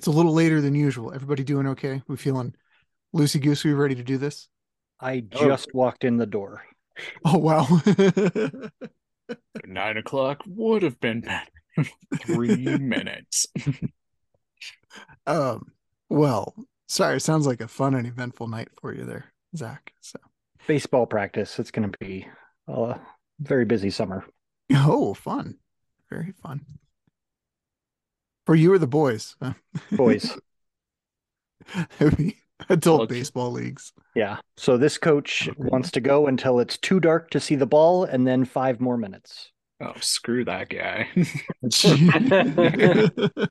It's a little later than usual. Everybody doing okay? We feeling loosey goosey ready to do this? I Oh. just walked in the door. Oh, wow. Nine o'clock would have been better. Three minutes. um, well, sorry. It sounds like a fun and eventful night for you there, Zach. So, Baseball practice. It's going to be a very busy summer. oh, fun. Very fun. For you or the boys? Boys. Adult Okay. baseball leagues. yeah. So this coach Okay. wants to go until it's too dark to see the ball and then five more minutes. Oh, screw that guy.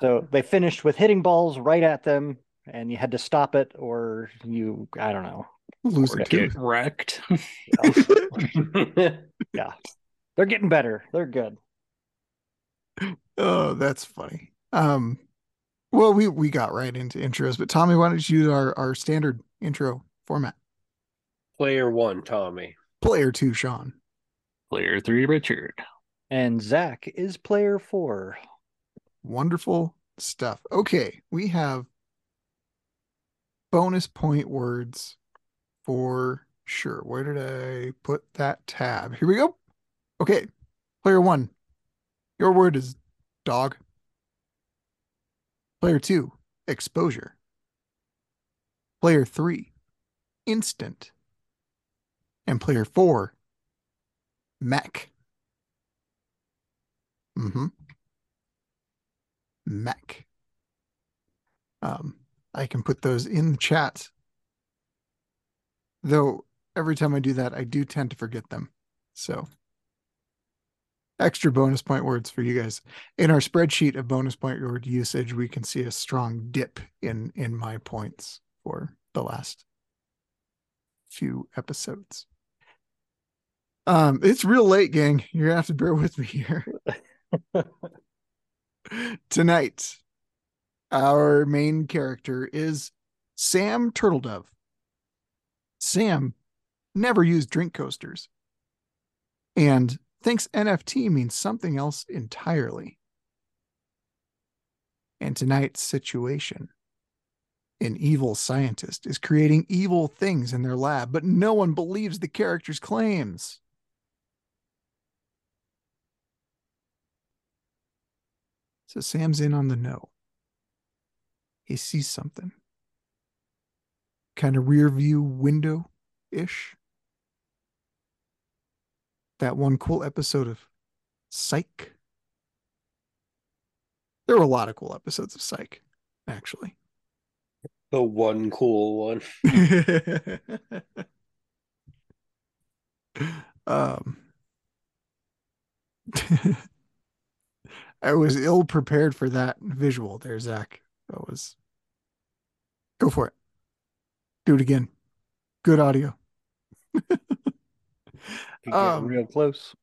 So they finished with hitting balls right at them and you had to stop it or you, I don't know. Lose or a get tooth. wrecked. Yeah. They're getting better. They're good. Oh, that's funny. Um, well, we we got right into intros, but Tommy, why don't you use our our standard intro format? Player one, Tommy. Player two, Sean. Player three, Richard. And Zach is player four. Wonderful stuff. Okay, we have bonus point words for sure. Where did I put that tab? Here we go. Okay, player one. Your word is dog. Player two, exposure. Player three, instant. And player four, mech. Mm-hmm. Mech. Um, I can put those in the chat. Though every time I do that, I do tend to forget them. So extra bonus point words for you guys. In our spreadsheet of bonus point word usage, we can see a strong dip in in my points for the last few episodes. Um, it's real late, gang. You're gonna have to bear with me here. Tonight, our main character is Sam Turtledove. Sam never used drink coasters and thinks NFT means something else entirely. And tonight's situation an evil scientist is creating evil things in their lab, but no one believes the character's claims. So Sam's in on the know. He sees something. Kind of rear view window ish. That one cool episode of Psych. There were a lot of cool episodes of Psych, actually. The one cool one. um I was ill prepared for that visual there, Zach. That was go for it. Do it again. Good audio. Get Um, real close.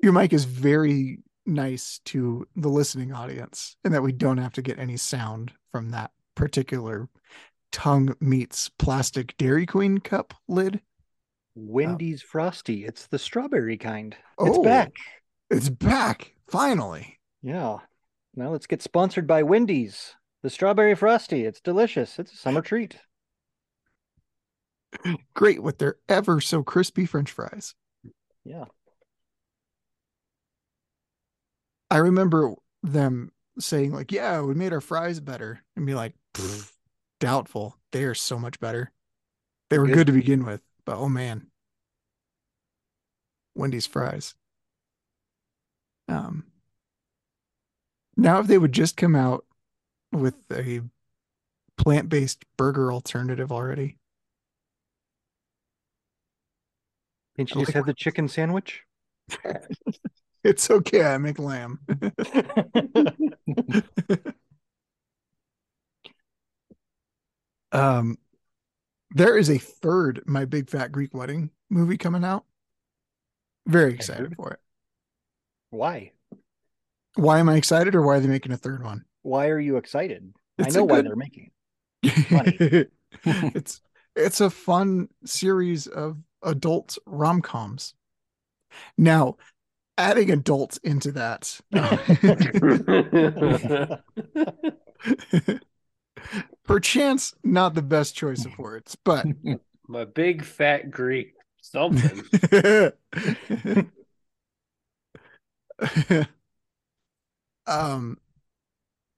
Your mic is very nice to the listening audience, and that we don't have to get any sound from that particular tongue meets plastic Dairy Queen cup lid. Wendy's Frosty. It's the strawberry kind. It's Oh. back. It's back, finally. Yeah. Now let's get sponsored by Wendy's. The strawberry frosty. It's delicious. It's a summer treat. Great with their ever so crispy French fries. Yeah. I remember them saying like, "Yeah, we made our fries better," and be like, "Doubtful. They are so much better. They were Good. good to begin with, but oh man, Wendy's fries." Um, now if they would just come out with a plant-based burger alternative already, Can't you just have the chicken sandwich? it's okay. I make lamb. Um, there is a third My Big Fat Greek Wedding movie coming out. Very excited for it. Why? Why am I excited, or why are they making a third one? Why are you excited? It's I know why they're making it. It's it's a fun series of adult rom-coms. Now, adding adults into that perchance not the best choice of words, but My big fat Greek something. um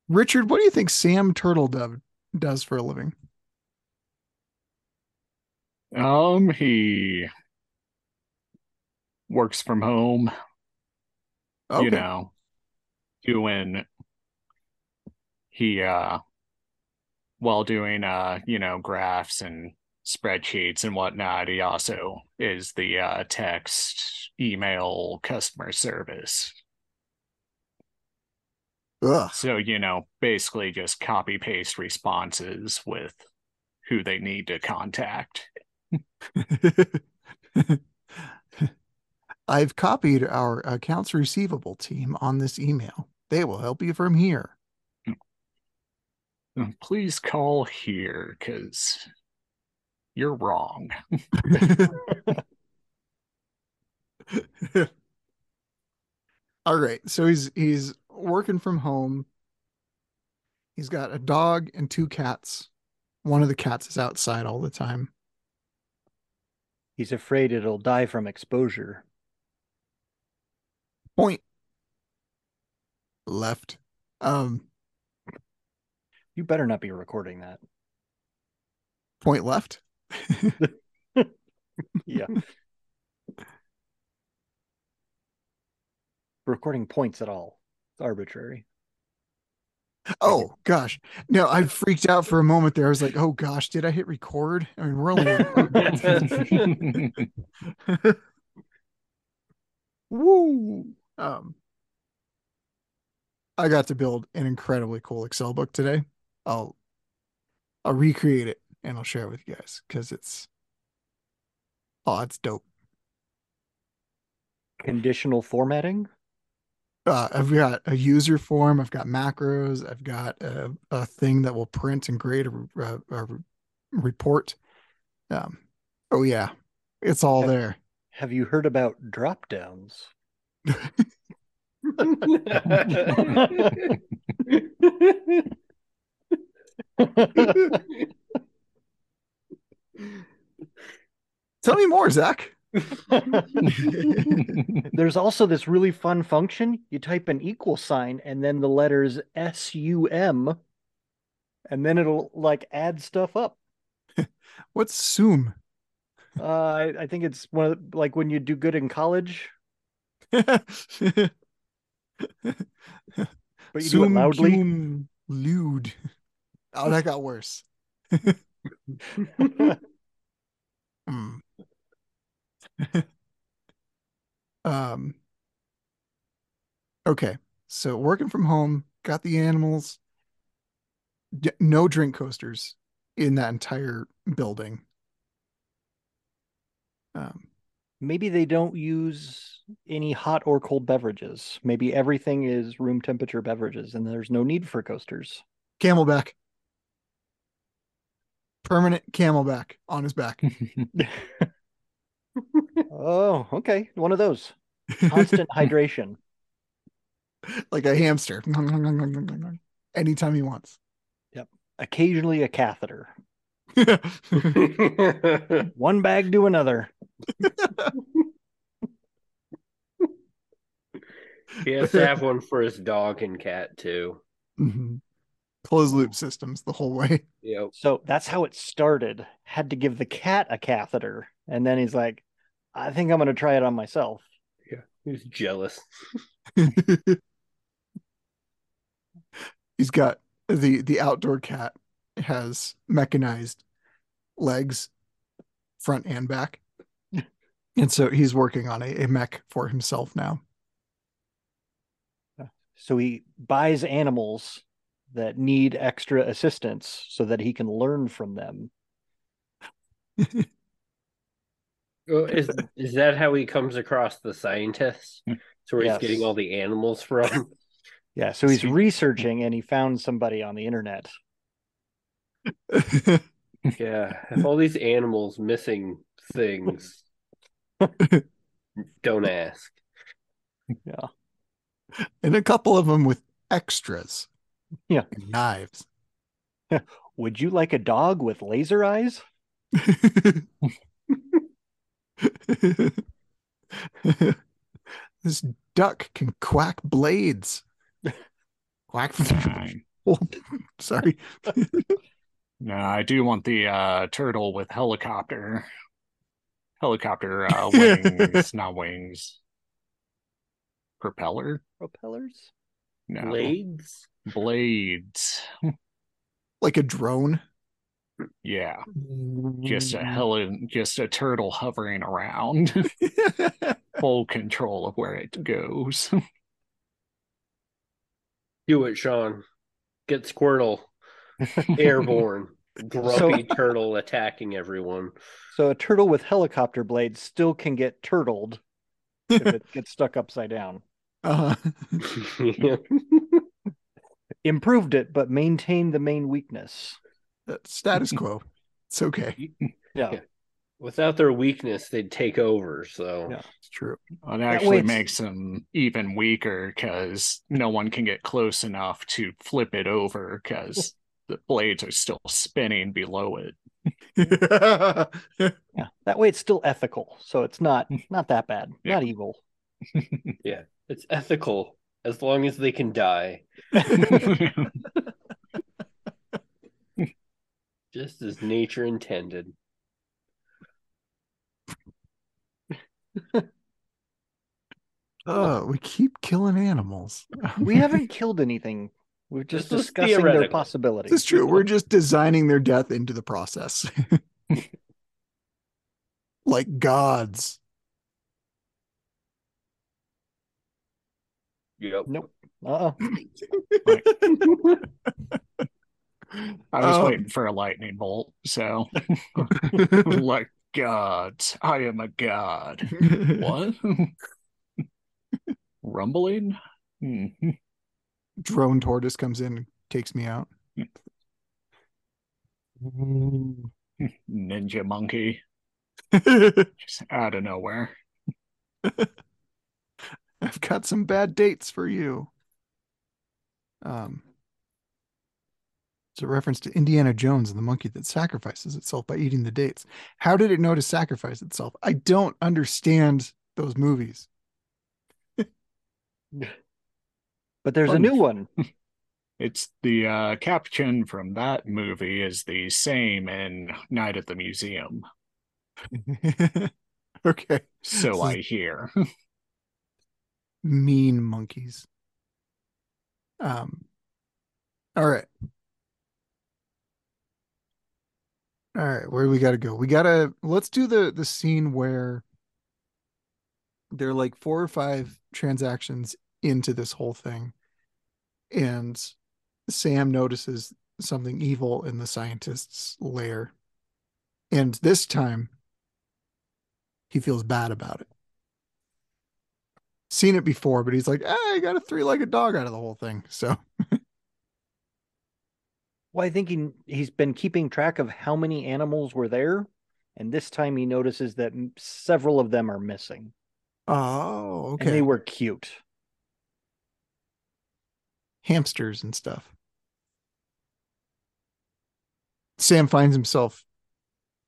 Richard, what do you think Sam Turtledove does for a living? Um, he works from home, Okay. you know, doing he uh while doing uh, you know, graphs and spreadsheets and whatnot, he also is the uh text email customer service. Ugh. So, you know, basically just copy paste responses with who they need to contact. I've copied our accounts receivable team on this email. They will help you from here. Please call here because you're wrong. All right. So he's he's working from home. He's got a dog and two cats. One of the cats is outside all the time. He's afraid it'll die from exposure. Point left. Um You better not be recording that. point left. Yeah. recording points at all. It's arbitrary. Oh gosh. No, I freaked out for a moment there. I was like, oh gosh, did I hit record? I mean, we're only Woo. Um I got to build an incredibly cool Excel book today. I'll I'll recreate it and I'll share it with you guys because it's oh it's dope. Conditional formatting. Uh, I've got a user form, I've got macros, I've got a, a thing that will print and grade a, a, a report. Um, oh yeah, it's all Yeah. there. Have you heard about drop downs? Tell me more, Zach. There's also this really fun function. You type an equal sign and then the letters S U M, and then it'll like add stuff up. What's Zoom? Uh, I, I think it's one of the, like when you do good in college, but you do Zoom loudly. cum lewd. Oh, that got worse. Hmm. um. Okay, so working from home, got the animals. D- no drink coasters in that entire building. Um, Maybe they don't use any hot or cold beverages. Maybe everything is room temperature beverages and there's no need for coasters. CamelBak. Permanent CamelBak on his back. Oh, okay. One of those. Constant hydration. like a hamster. Anytime he wants. Yep. Occasionally a catheter. One bag to another. he has to have one for his dog and cat too. Mhm. Closed loop systems the whole way. Yep. So that's how it started. Had to give the cat a catheter. And then he's like, I think I'm going to try it on myself. Yeah, he's jealous. He's got the the outdoor cat has mechanized legs, front and back. And so he's working on a, a mech for himself now. So he buys animals that need extra assistance so that he can learn from them. Is is that how he comes across the scientists? So where Yes. he's getting all the animals from? Yeah. So he's researching and he found somebody on the internet. Yeah, if all these animals missing things, don't ask. Yeah. and a couple of them with extras. Yeah. And knives. Would you like a dog with laser eyes? this duck can quack blades. Quack. Fine. Oh, Sorry. No, I do want the uh turtle with helicopter. Helicopter uh wings, not wings. Propeller? Propellers? No. Blades? Blades. Like a drone. Yeah. Just a heli just a turtle hovering around. Full control of where it goes. Do it, Sean. Get Squirtle airborne. Grumpy turtle attacking everyone. So a turtle with helicopter blades still can get turtled if it gets stuck upside down. uh, Improved it, but maintained the main weakness. Uh, status quo. It's okay. Yeah. Yeah. Without their weakness, they'd take over. So Yeah. It's true. It way actually it's- makes them even weaker because no one can get close enough to flip it over because the blades are still spinning below it. Yeah. That way it's still ethical. So it's not not that bad. Yeah. Not evil. Yeah, it's ethical as long as they can die, just as nature intended. oh, we keep killing animals. We haven't killed anything. We're just This was discussing their theoretical. possibilities. This is true. We're just designing their death into the process. like gods. Yep. Nope. Uh-uh. I was Um, waiting for a lightning bolt, so like gods, I am a god. What? Rumbling? Hmm. Drone tortoise comes in and takes me out. Ninja monkey, just out of nowhere. I've got some bad dates for you. Um, it's a reference to Indiana Jones and the monkey that sacrifices itself by eating the dates. How did it know to sacrifice itself? I don't understand those movies. But there's a new one. It's the uh, caption from that movie is the same in Night at the Museum. okay. So I hear. Mean monkeys. Um, all right. All right, where we got to go? We got to let's do the the scene where there are like four or five transactions into this whole thing and Sam notices something evil in the scientist's lair. And this time he feels bad about it. Seen it before, but he's like, ah, I got a three-legged dog out of the whole thing. So Well, I think he he's been keeping track of how many animals were there, and this time he notices that several of them are missing, Oh, okay. and they were cute. Hamsters and stuff. Sam finds himself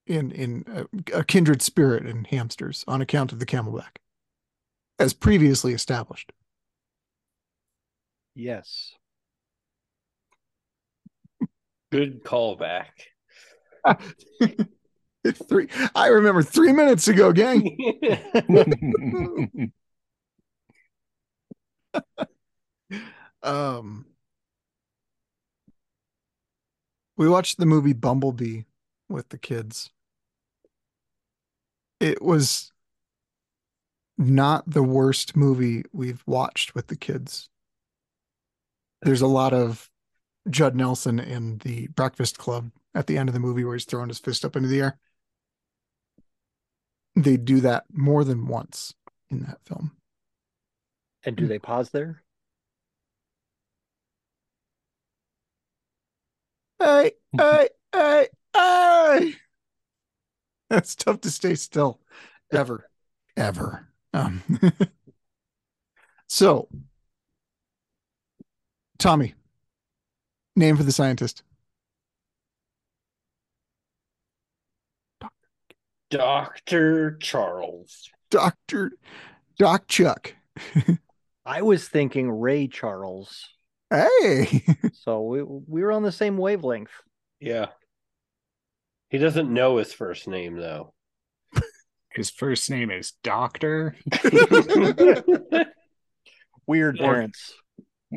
in in a, a kindred spirit in hamsters on account of the CamelBak, as previously established. Yes. Good callback. three, I remember three minutes ago, gang. Um, we watched the movie Bumblebee with the kids. It was not the worst movie we've watched with the kids. There's a lot of Judd Nelson in the Breakfast Club at the end of the movie where he's throwing his fist up into the air. They do that more than once in that film. And do they pause there? Hey, hey, hey, hey! it's tough to stay still ever, ever. Um, so, Tommy, name for the scientist. Dr. Charles. Doctor Doc Chuck. I was thinking Ray Charles. Hey, So we we were on the same wavelength. Yeah. He doesn't know his first name though. His first name is Doctor. Weird Or- parents.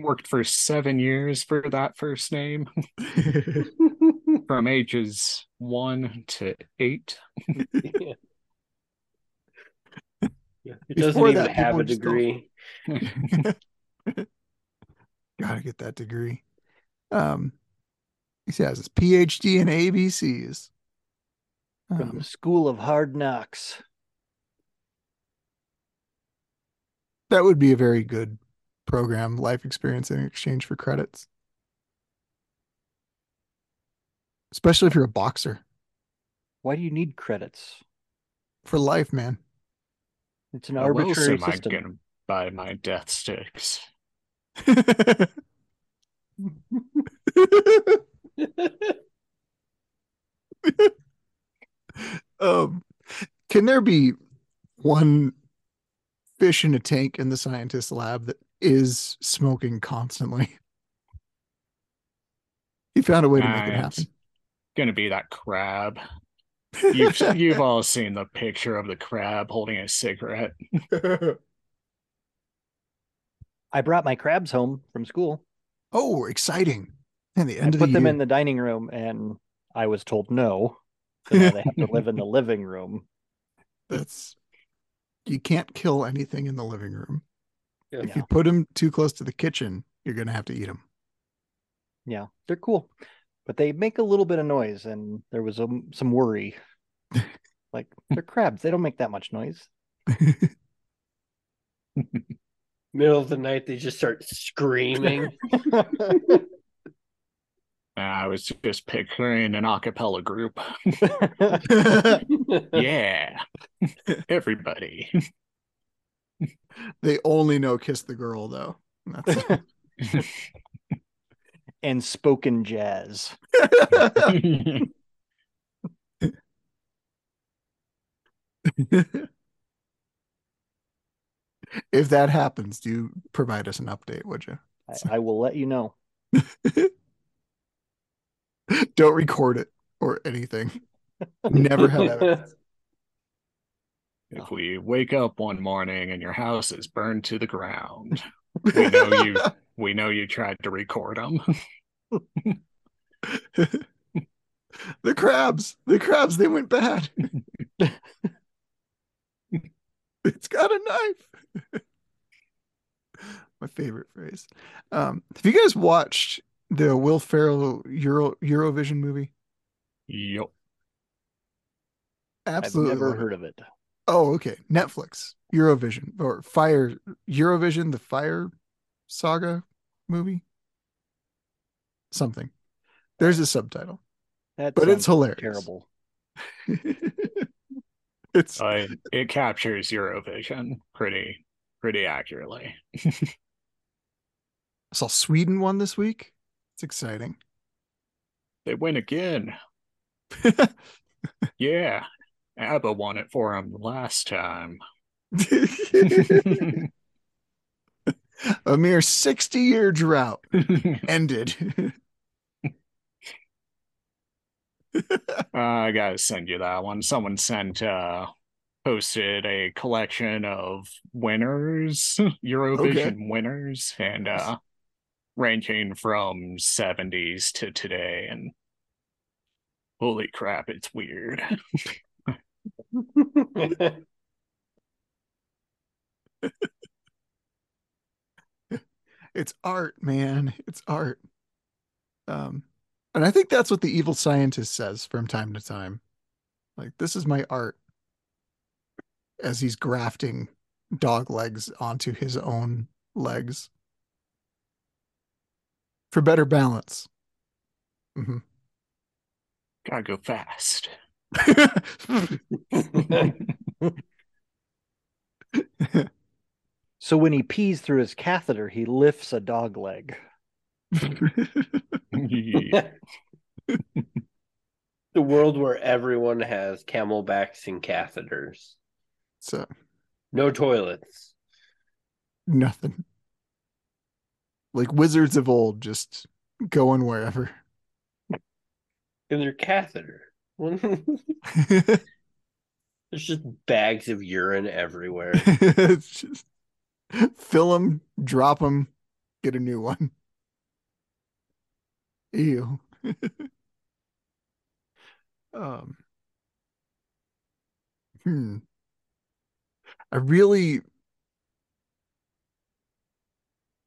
Worked for seven years for that first name, from ages one to eight. Yeah. He doesn't Before even that, have a degree. gotta get that degree. Um, he has his PhD in ABCs. From Um, the School of Hard Knocks. that would be a very good program, life experience in exchange for credits. Especially if you're a boxer Why do you need credits? for life, man. It's an What else arbitrary am I system. gonna buy my death sticks? um, can there be one fish in a tank in the scientist lab that is smoking constantly? He found a way to make it happen. Gonna be that crab. You've you've all seen the picture of the crab holding a cigarette. I brought my crabs home from school. oh, exciting! And the I end of put the them year. in the dining room and I was told no. So now they have to live in the living room. That's you can't kill anything in the living room. Yeah. If you put them too close to the kitchen, you're gonna have to eat them. Yeah, they're cool. But they make a little bit of noise and there was um, some worry. like they're crabs, they don't make that much noise. Middle of the night, they just start screaming. I was just picturing an a cappella group. Yeah. Everybody. they only know "Kiss the Girl" though. That's and spoken jazz. if that happens, do you provide us an update, would you? I, I will let you know. Don't record it or anything. Never have evidence. If we wake up one morning and your house is burned to the ground, we know you we know you tried to record them. the crabs, the crabs, they went bad. it's got a knife. My favorite phrase. Um, have you guys watched the Will Ferrell Euro Eurovision movie? Yup. Absolutely. I've never heard of it. Oh, okay. Netflix, Eurovision or Fire Eurovision, the Fire Saga movie. Something. There's a subtitle, That but it's hilarious. terrible. it's Uh, it captures Eurovision pretty pretty accurately. I saw Sweden won this week. It's exciting. They win again. Yeah. ABBA won it for him last time. a mere 60 year drought ended. I gotta send you that one. Someone sent uh posted a collection of winners, Eurovision winners, and uh ranging from 70s to today and holy crap, it's weird. It's art, man. It's art. Um, and I think that's what the evil scientist says from time to time. Like, this is my art. As he's grafting dog legs onto his own legs for better balance. Mm-hmm. Gotta go fast. So when he pees through his catheter, he lifts a dog leg. The world where everyone has CamelBaks and catheters. so No toilets. nothing. Like wizards of old, just going wherever. In their catheter. There's just bags of urine everywhere. it's just fill them, drop them, get a new one. Ew. um. Hmm. I really.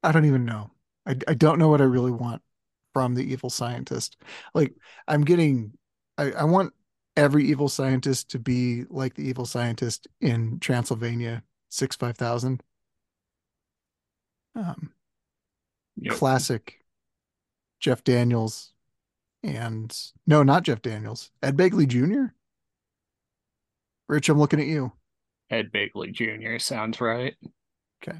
I don't even know. I I don't know what I really want from the evil scientist. Like I'm getting. I I want every evil scientist to be like the evil scientist in Transylvania six five thousand. Um, Yep. classic Jeff Daniels and no, not Jeff Daniels, Ed Begley Jr. Rich, I'm looking at you. Ed Bigley Jr. sounds right, Okay.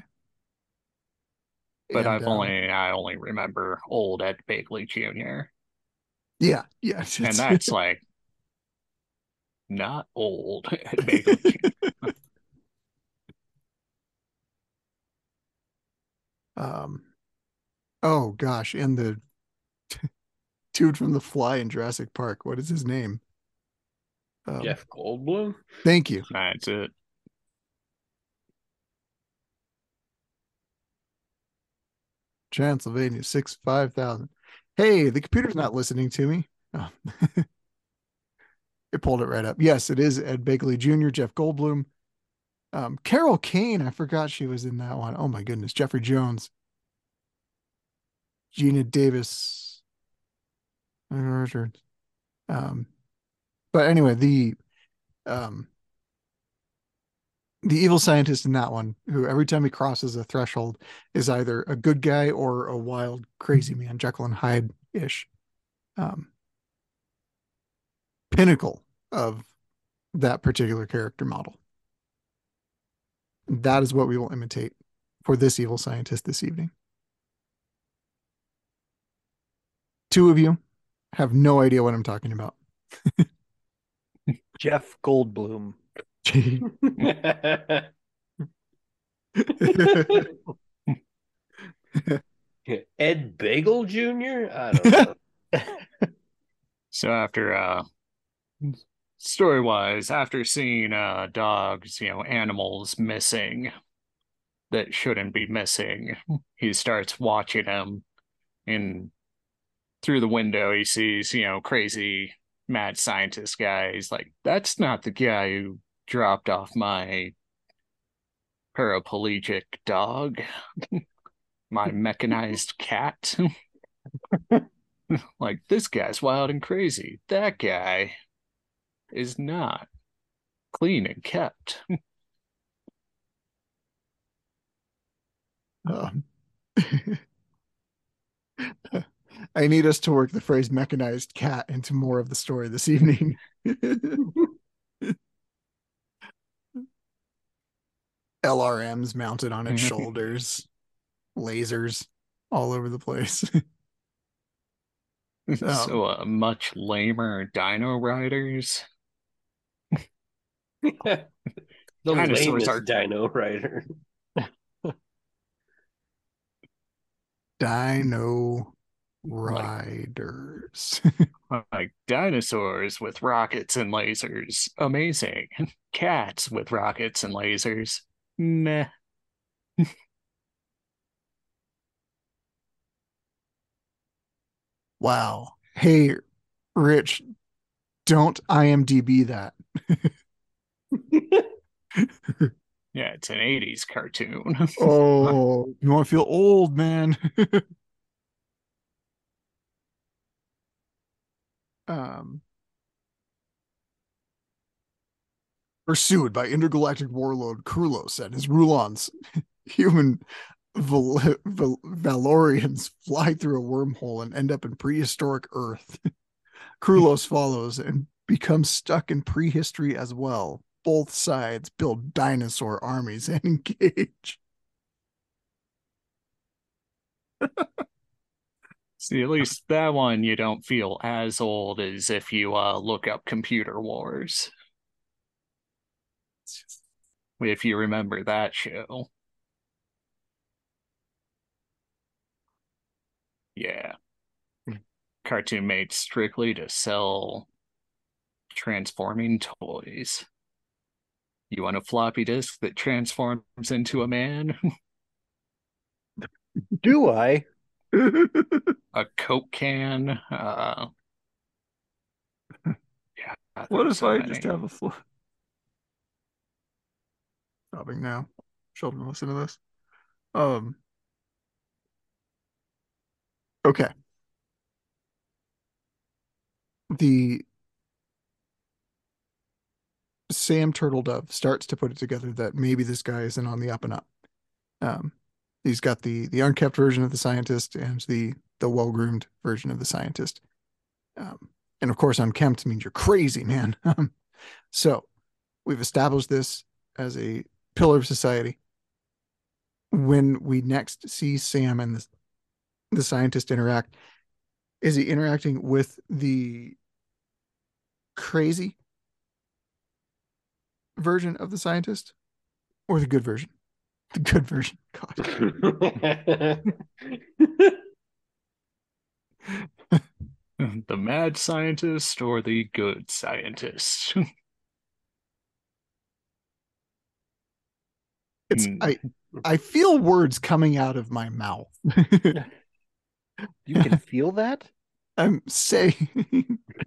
but And, I've uh, only I only remember old Ed Bigley Jr. yeah, yeah, it's- and it's- that's like not old Ed Bigley. Jr. um oh gosh, and the dude from the fly in Jurassic Park, what is his name? Um, Jeff Goldblum? Thank you. That's it. Transylvania six five thousand. Hey, the computer's not listening to me. Oh. it pulled it right up. Yes, it is Ed Begley Jr., Jeff Goldblum. Um, Carol Kane, I forgot she was in that one. Oh my goodness, Jeffrey Jones. Geena Davis. Um, but anyway, the um the evil scientist in that one, who every time he crosses a threshold is either a good guy or a wild, crazy man, Jekyll and Hyde ish. Um, pinnacle of that particular character model. That is what we will imitate for this evil scientist this evening. Two of you have no idea what I'm talking about. Jeff Goldblum. Ed Bagel Jr.? I don't know. So after uh story wise, after seeing uh dogs, you know, animals missing that shouldn't be missing, he starts watching them and through the window he sees, you know, crazy mad scientist guy. He's like, that's not the guy who dropped off my paraplegic dog, my mechanized cat. like this guy's wild and crazy. That guy is not clean and kept. Um, I need us to work the phrase mechanized cat into more of the story this evening. LRMs mounted on its shoulders, lasers all over the place. so uh, much lamer Dino Riders. the Dinosaurs lamest are- Dino Rider. Dino Riders. Like dinosaurs with rockets and lasers. Amazing. Cats with rockets and lasers. Meh. wow. Hey, Rich, don't IMDb that. Yeah, it's an 80s cartoon. Oh, you want to feel old, man. um, pursued by intergalactic warlord Krulos and his Rulons, human Val- Val- Valorians fly through a wormhole and end up in prehistoric Earth. Krulos follows and become stuck in prehistory as well. Both sides build dinosaur armies and engage. See, at least that one you don't feel as old as if you uh, look up Computer Wars. It's just- If you remember that show. Yeah. Cartoon made strictly to sell transforming toys. You want a floppy disk that transforms into a man? Do I? a Coke can? Uh, yeah. what if so I many. just have a fl- stopping now? Children, listen to this. Um. Okay. The Sam Turtledove starts to put it together that maybe this guy isn't on the up and up. Um, he's got the the unkept version of the scientist and the the well groomed version of the scientist. Um, and of course, unkempt means you're crazy, man. Um, so we've established this as a pillar of society. When we next see Sam and the the scientist interact, is he interacting with the crazy version of the scientist or the good version? The good version. God. the mad scientist or the good scientist? It's Hmm. I I feel words coming out of my mouth. You can feel that? I'm saying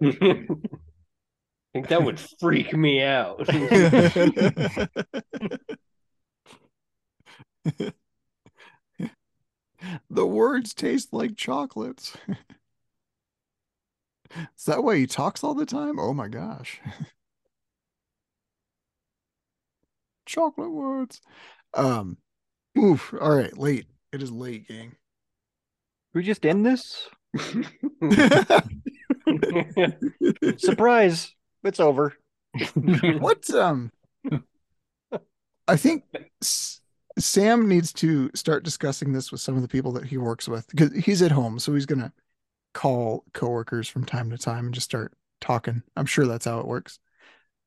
I think that would freak me out. the words taste like chocolates. Is that why he talks all the time? Oh my gosh. Chocolate words. Um oof. All right, late. It is late, gang. we just end this? Surprise! It's over. what um I think S- Sam needs to start discussing this with some of the people that he works with because he's at home, so he's gonna call coworkers from time to time and just start talking. I'm sure that's how it works.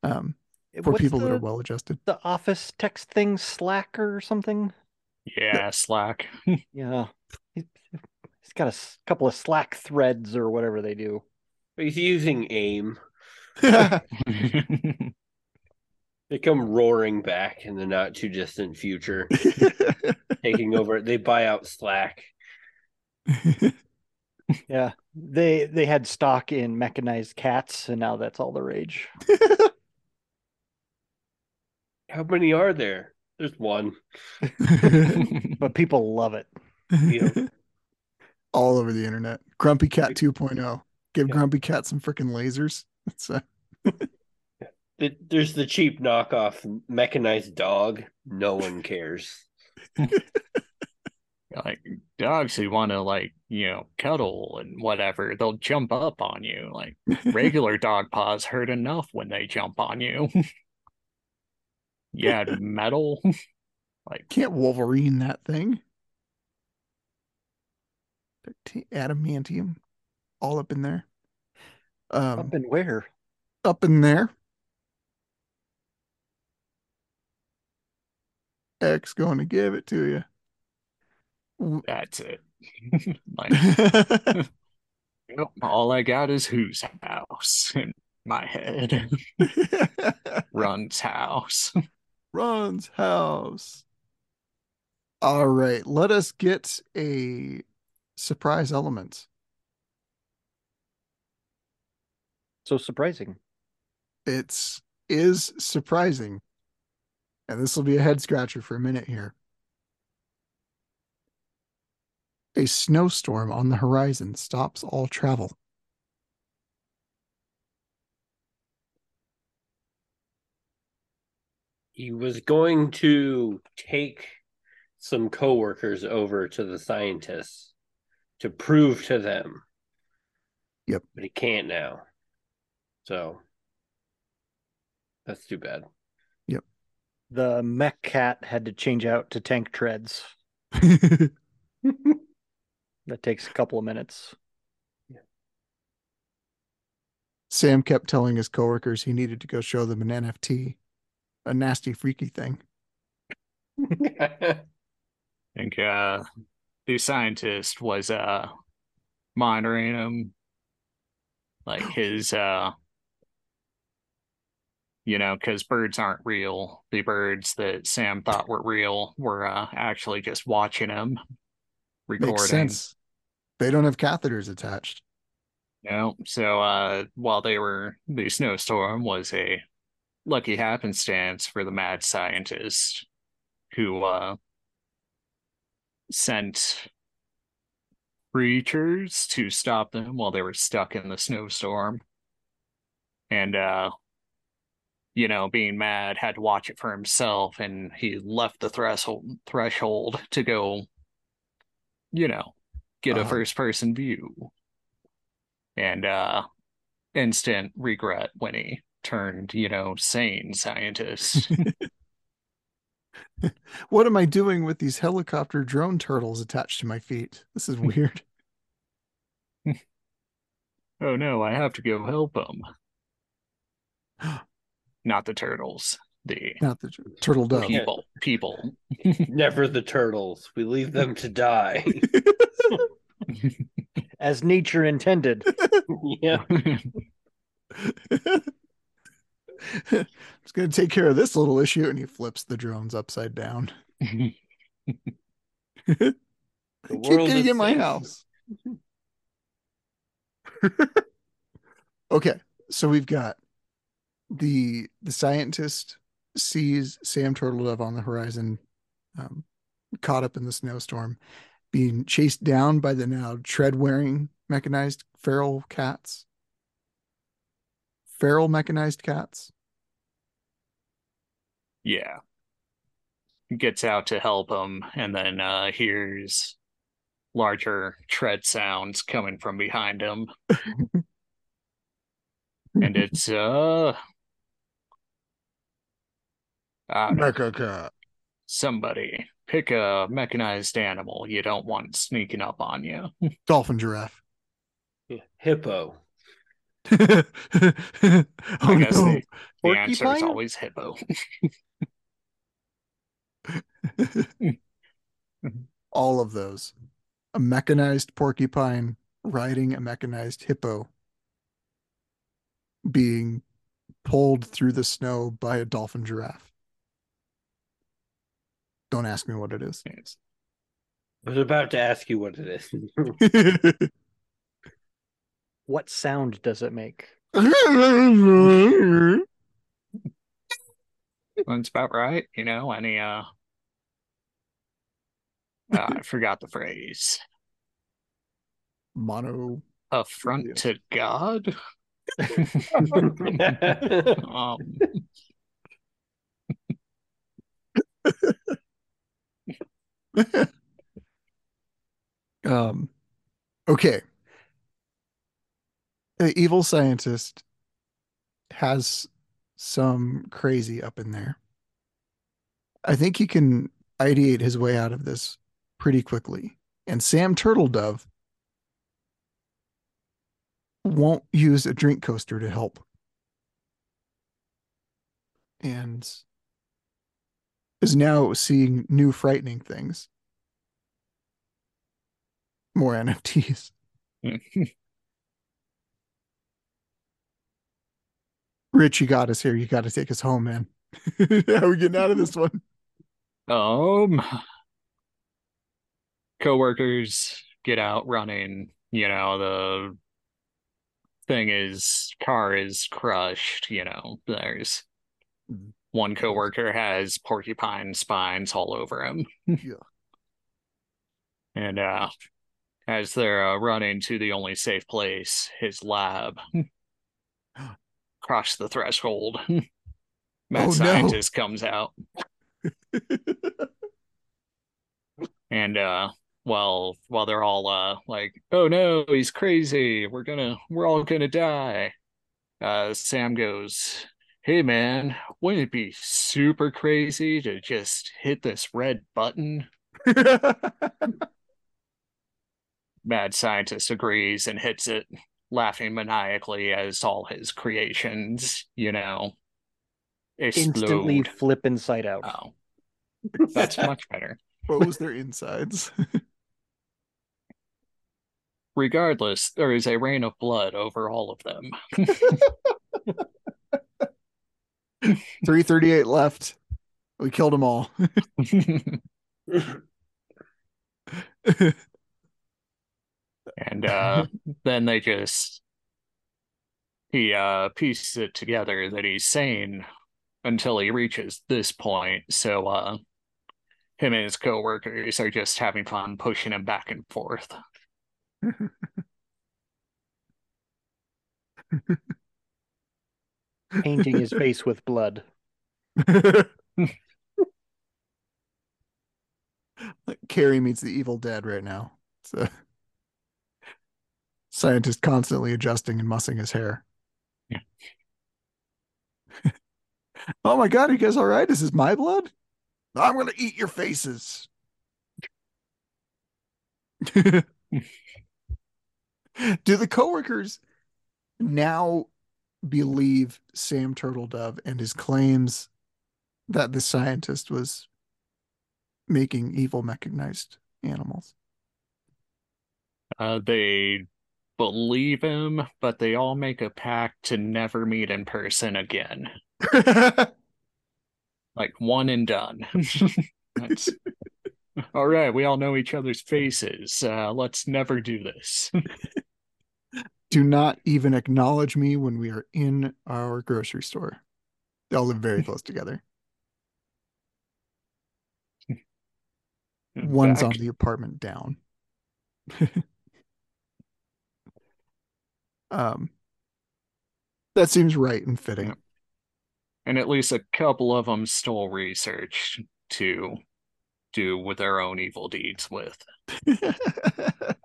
Um, for What's people that are well adjusted. the office text thing Slack or something. yeah, Slack. Yeah, He- he's got a s- couple of Slack threads or whatever they do. He's using AIM. They come roaring back in the not too distant future, taking over. They buy out Slack. Yeah, they they had stock in mechanized cats, and now that's all the rage. How many are there? There's one. But people love it. Yeah. All over the internet. Grumpy Cat 2.0. Give Yeah. Grumpy Cat some freaking lasers. It's, uh, The- There's the cheap knockoff mechanized dog. No one cares. like dogs who want to like you know cuddle and whatever they'll jump up on you like regular dog paws hurt enough when they jump on you yeah metal like can't Wolverine that thing. Adamantium, all up in there. Um, Up in where? up in there. X going to give it to you. That's it like nope, all i got is whose house in my head runs house Runs house. All right, let us get a surprise element. So surprising. It's is surprising. And this will be a head scratcher for a minute here. A snowstorm on the horizon stops all travel. He was going to take some coworkers over to the scientists to prove to them. Yep. But he can't now. So That's too bad. Yep. The mech cat had to change out to tank treads. That takes a couple of minutes. Sam kept telling his coworkers he needed to go show them an NFT, a nasty, freaky thing. I think uh, the scientist was uh, monitoring him, like his, uh, you know, because birds aren't real. The birds that Sam thought were real were uh, actually just watching him recording. Makes sense. They don't have catheters attached. No, so uh, while they were, the snowstorm was a lucky happenstance for the mad scientist who uh, sent creatures to stop them while they were stuck in the snowstorm. And, uh, you know, being mad, had to watch it for himself, and he left the threshold threshold to go, you know, get a Uh-huh. first person view. And uh instant regret when he turned, you know, sane scientist. What am I doing with these helicopter drone turtles attached to my feet? This is weird. oh no, I have to go help them. Not the turtles, the Not the turtle dove. people. People. Never the turtles. We leave them to die. As nature intended. yeah. It's gonna take care of this little issue, and he flips the drones upside down. The Keep getting in my house. okay, so we've got the the scientist sees Sam Turtledove on the horizon, um, caught up in the snowstorm, being chased down by the now tread wearing mechanized feral cats. Feral mechanized cats. yeah. Gets out to help him and then uh hears larger tread sounds coming from behind him. and it's uh I Mecha cat. somebody pick a mechanized animal you don't want sneaking up on you. Dolphin giraffe. Yeah. Hippo. oh I guess no. the, the answer is always hippo. all of those. A mechanized porcupine riding a mechanized hippo being pulled through the snow by a dolphin giraffe. Don't ask me what it is. Yes. I was about to ask you what it is. What sound does it make? That's about right. You know, any uh, uh I forgot the phrase. Mono. Affront Yes. to God. um, um okay. The evil scientist has some crazy up in there. I think he can ideate his way out of this pretty quickly. And Sam Turtledove won't use a drink coaster to help. And is now seeing new frightening things. More NFTs. Rich, you got us here. You got to take us home, man. How are we getting out of this one? um coworkers get out running, you know, the thing is car is crushed, you know, there's Mhm. one coworker has porcupine spines all over him. Yeah. And uh as they're uh, running to the only safe place, his lab, cross the threshold. Mad Oh, no. scientist comes out and uh while while they're all uh like oh no he's crazy we're gonna we're all gonna die uh sam goes hey man, wouldn't it be super crazy to just hit this red button? Mad scientist agrees and hits it, laughing maniacally as all his creations, you know, Instantly flip inside out. Oh, that's much better. what was their insides. Regardless, there is a rain of blood over all of them. 338 left. We killed them all. And uh then they just he uh pieces it together that he's sane until he reaches this point so uh him and his coworkers are just having fun pushing him back and forth Painting his face with blood. Carrie meets the Evil Dead right now. It's a scientist constantly adjusting and mussing his hair. Yeah. oh my god, are you guys all right? Is this my blood? I'm gonna eat your faces. Do the coworkers now believe Sam Turtledove and his claims that the scientist was making evil mechanized animals? uh they believe him but they all make a pact to never meet in person again like one and done all right we all know each other's faces uh let's never do this Do not even acknowledge me when we are in our grocery store. They all live very close together. One's fact, on the apartment down. Um, that seems right and fitting. And at least a couple of them stole research to do with their own evil deeds with.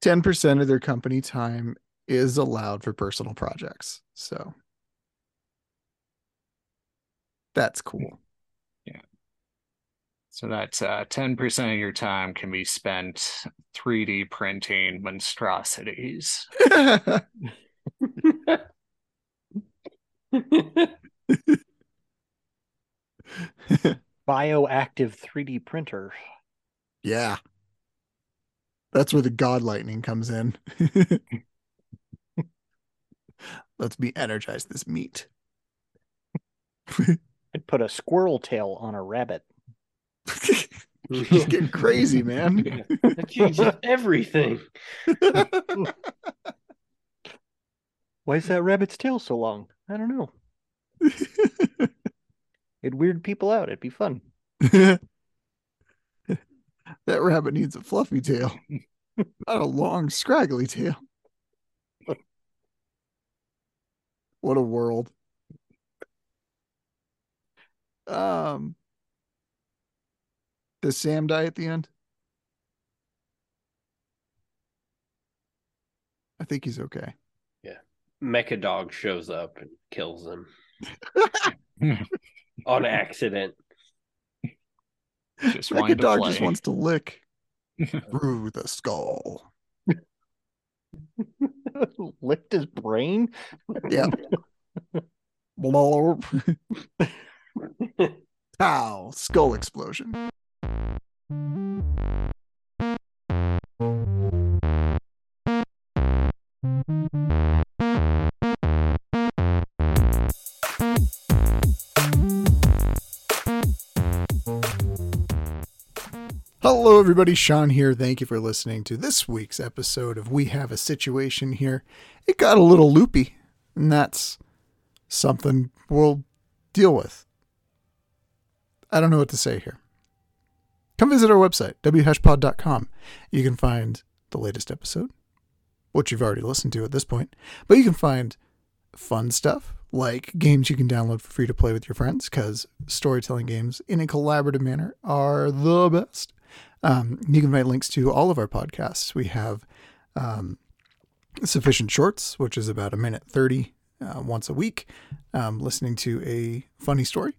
Ten percent of their company time is allowed for personal projects, so that's cool. So that's uh, 10% of your time can be spent 3D printing monstrosities. Bioactive 3D printer. yeah, that's where the god lightning comes in. Let's be energized this meat. I'd put a squirrel tail on a rabbit. He's getting crazy, man. That changes everything. Why is that rabbit's tail so long? I don't know. It'd weird people out. It'd be fun. that rabbit needs a fluffy tail, not a long, scraggly tail. What a world. Um, does Sam die at the end? I think he's okay. Yeah. Mecha dog shows up and kills him on accident. Just Like a to dog play. just wants to lick through the skull. Licked his brain. Yeah. Blurp. Pow! Skull explosion. Hello, everybody. Sean here. Thank you for listening to this week's episode of We Have a Situation Here. It got a little loopy, and that's something we'll deal with. I don't know what to say here. Come visit our website, whashpod.com. You can find the latest episode, which you've already listened to at this point, but you can find fun stuff like games you can download for free to play with your friends because storytelling games in a collaborative manner are the best. Um, you can find links to all of our podcasts. We have um, Sufficient Shorts, which is about a minute 30 uh, once a week, um, listening to a funny story.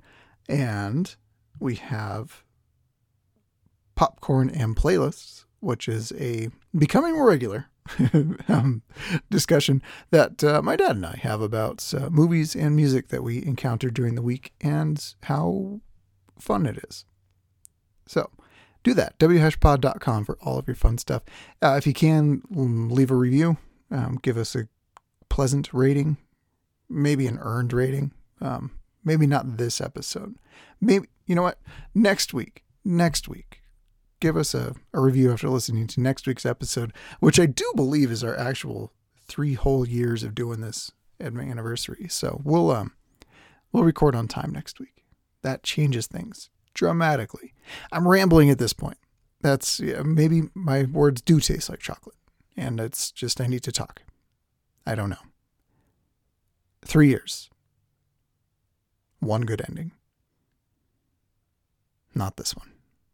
And we have Popcorn and Playlists, which is a becoming more regular um, discussion that uh, my dad and I have about uh, movies and music that we encounter during the week and how fun it is. So do that. WHashPod.com for all of your fun stuff. Uh, if you can, mm, leave a review, um, give us a pleasant rating, maybe an earned rating. Um, maybe not this episode. Maybe, you know what? Next week, next week, give us a, a review after listening to next week's episode, which I do believe is our actual three whole years of doing this at my anniversary. So we'll um we'll record on time next week. That changes things dramatically. I'm rambling at this point. That's yeah, maybe my words do taste like chocolate, and it's just I need to talk. I don't know. Three years. One good ending. Not this one.